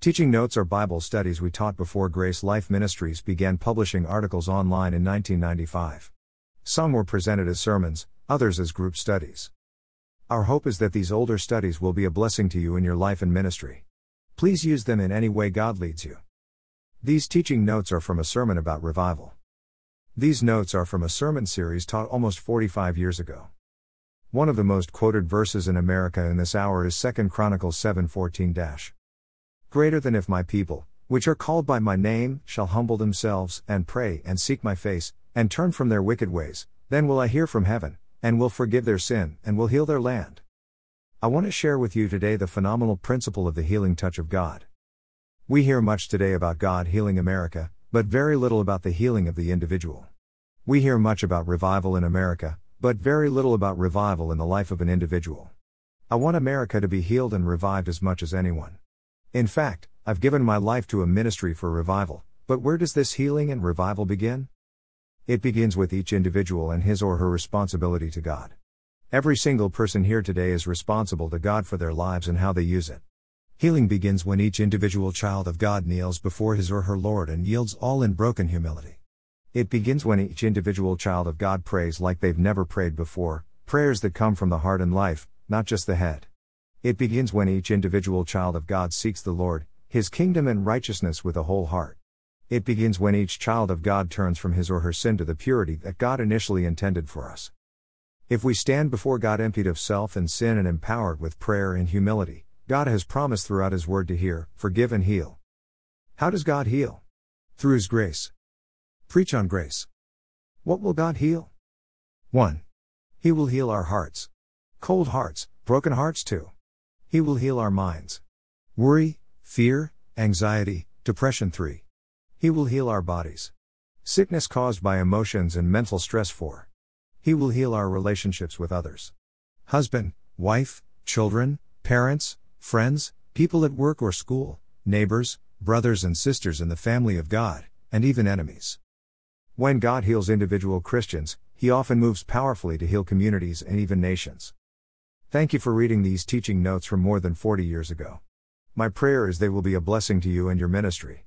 Teaching notes are Bible studies we taught before Grace Life Ministries began publishing articles online in 1995. Some were presented as sermons, others as group studies. Our hope is that these older studies will be a blessing to you in your life and ministry. Please use them in any way God leads you. These teaching notes are from a sermon about revival. These notes are from a sermon series taught almost 45 years ago. One of the most quoted verses in America in this hour is 2 Chronicles 7:14- Greater than if my people, which are called by my name, shall humble themselves and pray and seek my face and turn from their wicked ways, then will I hear from heaven and will forgive their sin, and will heal their land. I want to share with you today the phenomenal principle of the healing touch of God. We hear much today about God healing America, but very little about the healing of the individual. We hear much about revival in America, but very little about revival in the life of an individual. I want America to be healed and revived as much as anyone. In fact, I've given my life to a ministry for revival, but where does this healing and revival begin? It begins with each individual and his or her responsibility to God. Every single person here today is responsible to God for their lives and how they use it. Healing begins when each individual child of God kneels before his or her Lord and yields all in broken humility. It begins when each individual child of God prays like they've never prayed before, prayers that come from the heart and life, not just the head. It begins when each individual child of God seeks the Lord, His kingdom and righteousness with a whole heart. It begins when each child of God turns from his or her sin to the purity that God initially intended for us. If we stand before God emptied of self and sin and empowered with prayer and humility, God has promised throughout His Word to hear, forgive, and heal. How does God heal? Through His grace. Preach on grace. What will God heal? 1. He will heal our hearts. Cold hearts, broken hearts too. He will heal our minds. Worry, fear, anxiety, depression 3. He will heal our bodies. Sickness caused by emotions and mental stress 4. He will heal our relationships with others. Husband, wife, children, parents, friends, people at work or school, neighbors, brothers and sisters in the family of God, and even enemies. When God heals individual Christians, He often moves powerfully to heal communities and even nations. Thank you for reading these teaching notes from more than 40 years ago. My prayer is they will be a blessing to you and your ministry.